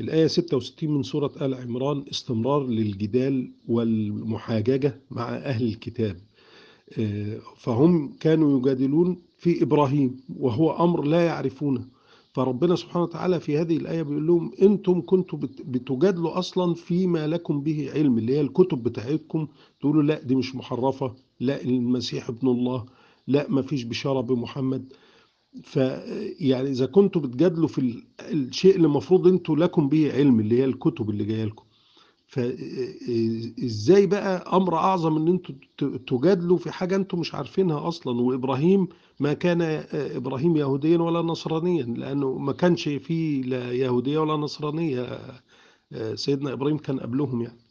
الآية 66 من سورة آل عمران استمرار للجدال والمحاججة مع أهل الكتاب. آه، فهم كانوا يجادلون في إبراهيم وهو أمر لا يعرفونه. فربنا سبحانه وتعالى في هذه الآية بيقول لهم أنتم كنتوا بت- بتجادلوا أصلا فيما لكم به علم. اللي هي الكتب بتاعتكم تقولوا لا دي مش محرفة. لا المسيح ابن الله. لا ما فيش بشارة بمحمد. ف يعني إذا كنتوا بتجادلوا في الشيء اللي المفروض أنتوا لكم به علم اللي هي الكتب اللي جاية لكم. فازاي بقى أمر أعظم إن أنتوا تجادلوا في حاجة أنتوا مش عارفينها أصلا؟ وإبراهيم ما كان إبراهيم يهوديا ولا نصرانيا لأنه ما كانش فيه لا يهودية ولا نصرانية. سيدنا إبراهيم كان قبلهم يعني.